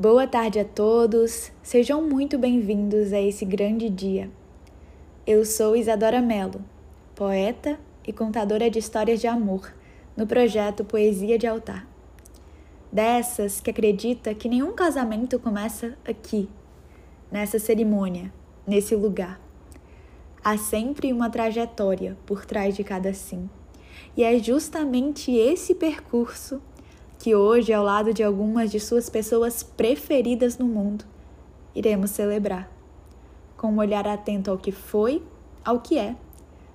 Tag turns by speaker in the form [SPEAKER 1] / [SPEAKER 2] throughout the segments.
[SPEAKER 1] Boa tarde a todos, sejam muito bem-vindos a esse grande dia. Eu sou Isadora Mello, poeta e contadora de histórias de amor no projeto Poesia de Altar. Dessas que acredita que nenhum casamento começa aqui, nessa cerimônia, nesse lugar. Há sempre uma trajetória por trás de cada sim. E é justamente esse percurso que hoje, ao lado de algumas de suas pessoas preferidas no mundo, iremos celebrar, com um olhar atento ao que foi, ao que é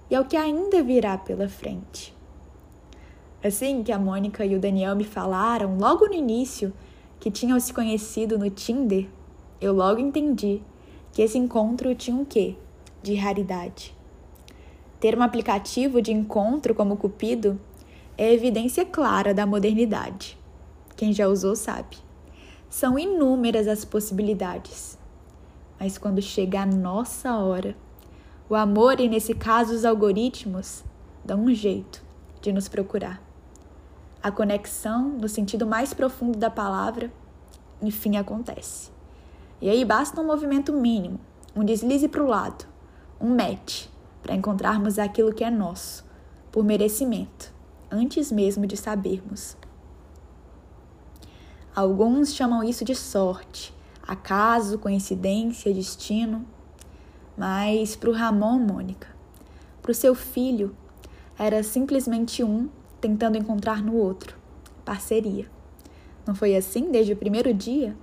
[SPEAKER 1] e ao que ainda virá pela frente. Assim que a Mônica e o Daniel me falaram logo no início que tinham se conhecido no Tinder, eu logo entendi que esse encontro tinha um quê? De raridade. Ter um aplicativo de encontro como Cupido é evidência clara da modernidade. Quem já usou sabe. São inúmeras as possibilidades. Mas quando chega a nossa hora, o amor e, nesse caso, os algoritmos, dão um jeito de nos procurar. A conexão, no sentido mais profundo da palavra, enfim acontece. E aí basta um movimento mínimo, um deslize para o lado, um match, para encontrarmos aquilo que é nosso, por merecimento, antes mesmo de sabermos. Alguns chamam isso de sorte, acaso, coincidência, destino. Mas para o Ramon, Mônica, para o seu filho, era simplesmente um tentando encontrar no outro parceria. Não foi assim desde o primeiro dia?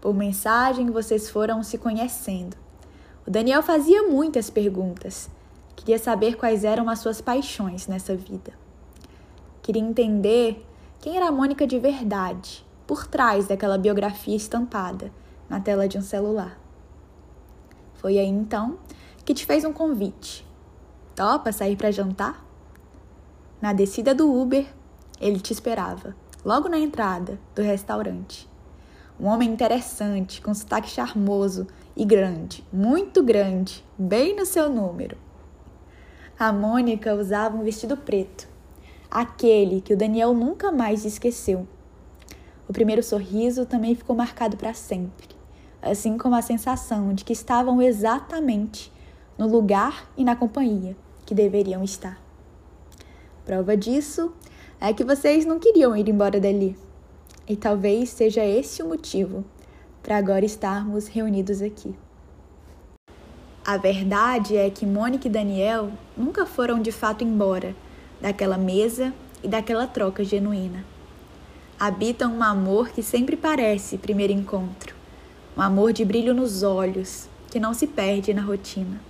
[SPEAKER 1] Por mensagem, vocês foram se conhecendo. O Daniel fazia muitas perguntas. Queria saber quais eram as suas paixões nessa vida. Queria entender quem era a Mônica de verdade, por trás daquela biografia estampada na tela de um celular. Foi aí então que te fez um convite. Topa sair para jantar? Na descida do Uber, ele te esperava, logo na entrada do restaurante. Um homem interessante, com sotaque charmoso e grande, muito grande, bem no seu número. A Mônica usava um vestido preto, aquele que o Daniel nunca mais esqueceu. O primeiro sorriso também ficou marcado para sempre, assim como a sensação de que estavam exatamente no lugar e na companhia que deveriam estar. Prova disso é que vocês não queriam ir embora dali. E talvez seja esse o motivo para agora estarmos reunidos aqui. A verdade é que Mônica e Daniel nunca foram de fato embora daquela mesa e daquela troca genuína. Habitam um amor que sempre parece primeiro encontro, um amor de brilho nos olhos que não se perde na rotina.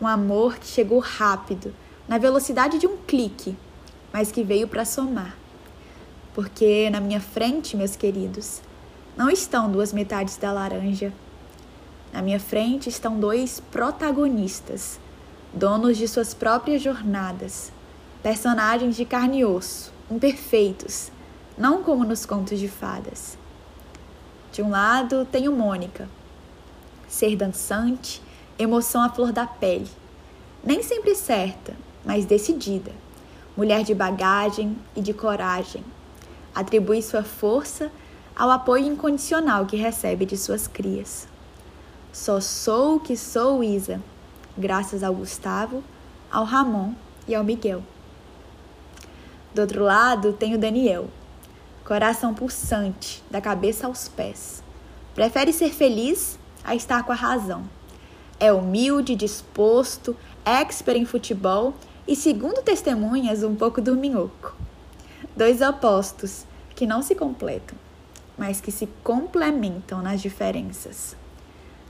[SPEAKER 1] Um amor que chegou rápido na velocidade de um clique, mas que veio para somar. Porque na minha frente, meus queridos, não estão duas metades da laranja. Na minha frente estão dois protagonistas, donos de suas próprias jornadas, personagens de carne e osso, imperfeitos, não como nos contos de fadas. De um lado, tenho Mônica, ser dançante, emoção à flor da pele, nem sempre certa, mas decidida, mulher de bagagem e de coragem. Atribui sua força ao apoio incondicional que recebe de suas crias. Só sou o que sou, Isa, graças ao Gustavo, ao Ramon e ao Miguel. Do outro lado, tem o Daniel, coração pulsante, da cabeça aos pés. Prefere ser feliz a estar com a razão. É humilde, disposto, expert em futebol e, segundo testemunhas, um pouco dorminhoco. Dois opostos que não se completam, mas que se complementam nas diferenças.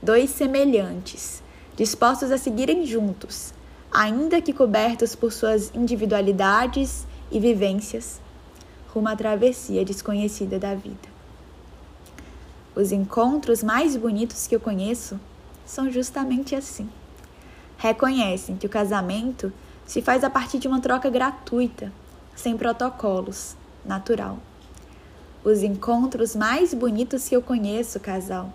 [SPEAKER 1] Dois semelhantes, dispostos a seguirem juntos, ainda que cobertos por suas individualidades e vivências, rumo à travessia desconhecida da vida. Os encontros mais bonitos que eu conheço são justamente assim. Reconhecem que o casamento se faz a partir de uma troca gratuita, sem protocolos, natural. Os encontros mais bonitos que eu conheço, casal,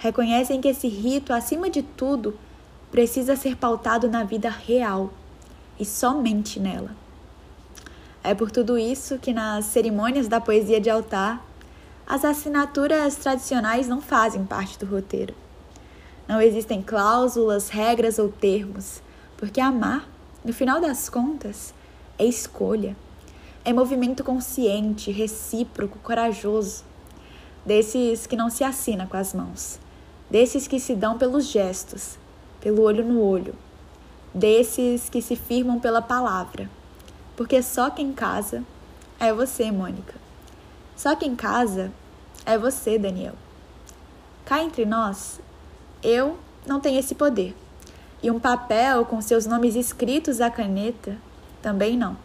[SPEAKER 1] reconhecem que esse rito, acima de tudo, precisa ser pautado na vida real e somente nela. É por tudo isso que nas cerimônias da poesia de altar as assinaturas tradicionais não fazem parte do roteiro. Não existem cláusulas, regras ou termos, porque amar, no final das contas, é escolha. É movimento consciente, recíproco, corajoso. Desses que não se assina com as mãos. Desses que se dão pelos gestos, pelo olho no olho. Desses que se firmam pela palavra. Porque só quem casa é você, Mônica. Só quem casa é você, Daniel. Cá entre nós, eu não tenho esse poder. E um papel com seus nomes escritos à caneta também não.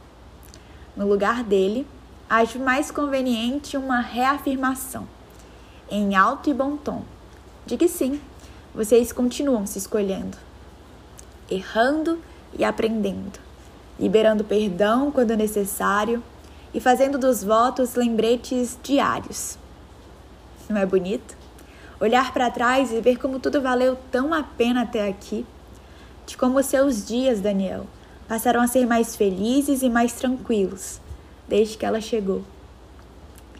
[SPEAKER 1] No lugar dele, acho mais conveniente uma reafirmação, em alto e bom tom, de que sim, vocês continuam se escolhendo, errando e aprendendo, liberando perdão quando necessário e fazendo dos votos lembretes diários. Não é bonito? Olhar para trás e ver como tudo valeu tão a pena até aqui, de como seus dias, Daniel, passaram a ser mais felizes e mais tranquilos desde que ela chegou.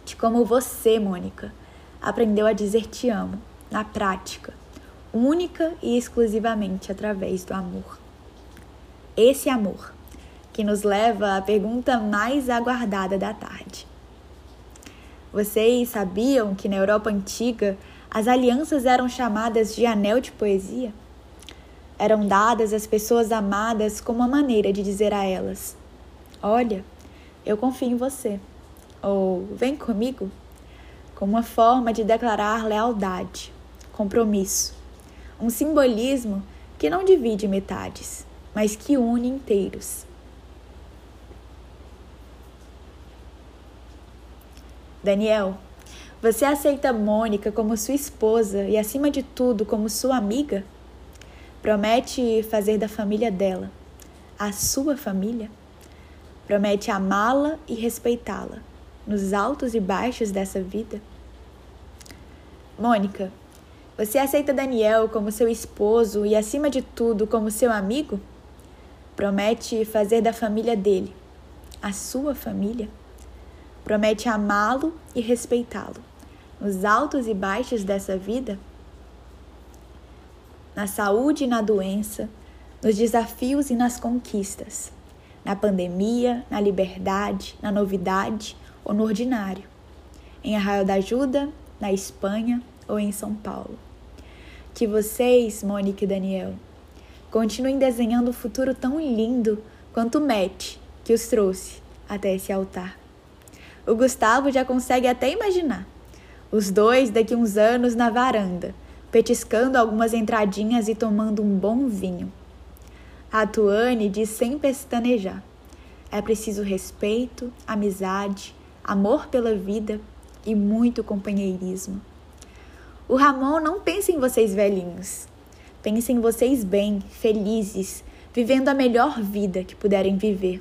[SPEAKER 1] De como você, Mônica, aprendeu a dizer te amo na prática, única e exclusivamente através do amor. Esse amor que nos leva à pergunta mais aguardada da tarde. Vocês sabiam que na Europa antiga as alianças eram chamadas de anel de poesia? eram dadas às pessoas amadas como uma maneira de dizer a elas: Olha, eu confio em você, ou vem comigo, como uma forma de declarar lealdade, compromisso, um simbolismo que não divide metades, mas que une inteiros. Daniel, você aceita Mônica como sua esposa e, acima de tudo, como sua amiga? Promete fazer da família dela a sua família? Promete amá-la e respeitá-la nos altos e baixos dessa vida? Mônica, você aceita Daniel como seu esposo e, acima de tudo, como seu amigo? Promete fazer da família dele a sua família? Promete amá-lo e respeitá-lo nos altos e baixos dessa vida? na saúde e na doença, nos desafios e nas conquistas, na pandemia, na liberdade, na novidade ou no ordinário, em Arraial da Ajuda, na Espanha ou em São Paulo. Que vocês, Mônica e Daniel, continuem desenhando um futuro tão lindo quanto o Matt que os trouxe até esse altar. O Gustavo já consegue até imaginar os dois daqui uns anos na varanda petiscando algumas entradinhas e tomando um bom vinho. A Tuane diz sem pestanejar: é preciso respeito, amizade, amor pela vida e muito companheirismo. O Ramon não pensa em vocês velhinhos. Pensa em vocês bem, felizes, vivendo a melhor vida que puderem viver.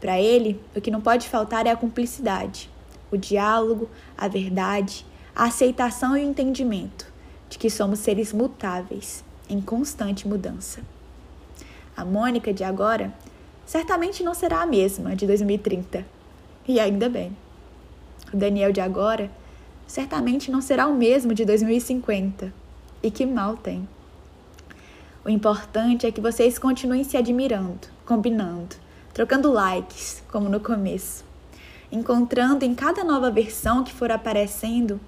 [SPEAKER 1] Para ele, o que não pode faltar é a cumplicidade, o diálogo, a verdade, a aceitação e o entendimento de que somos seres mutáveis, em constante mudança. A Mônica de agora certamente não será a mesma de 2030, e ainda bem. O Daniel de agora certamente não será o mesmo de 2050, e que mal tem. O importante é que vocês continuem se admirando, combinando, trocando likes, como no começo, encontrando em cada nova versão que for aparecendo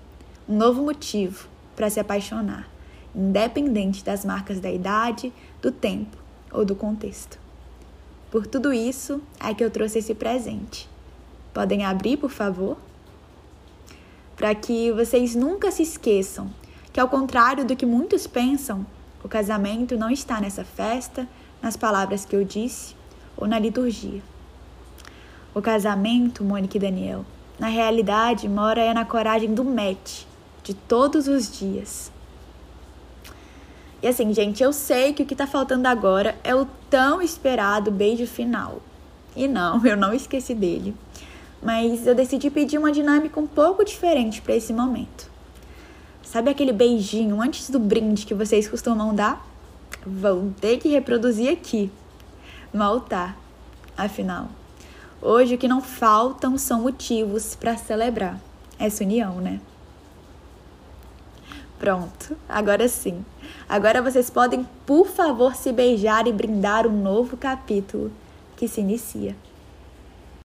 [SPEAKER 1] um novo motivo para se apaixonar, independente das marcas da idade, do tempo ou do contexto. Por tudo isso é que eu trouxe esse presente. Podem abrir, por favor? Para que vocês nunca se esqueçam que, ao contrário do que muitos pensam, o casamento não está nessa festa, nas palavras que eu disse ou na liturgia. O casamento, Mônica e Daniel, na realidade mora é na coragem do match, de todos os dias. E assim, gente, eu sei que o que tá faltando agora é o tão esperado beijo final. E não, eu não esqueci dele. Mas eu decidi pedir uma dinâmica um pouco diferente para esse momento. Sabe aquele beijinho antes do brinde que vocês costumam dar? Vão ter que reproduzir aqui, no altar. Afinal, hoje o que não faltam são motivos para celebrar essa união, né? Pronto, agora sim. Agora vocês podem, por favor, se beijar e brindar um novo capítulo que se inicia.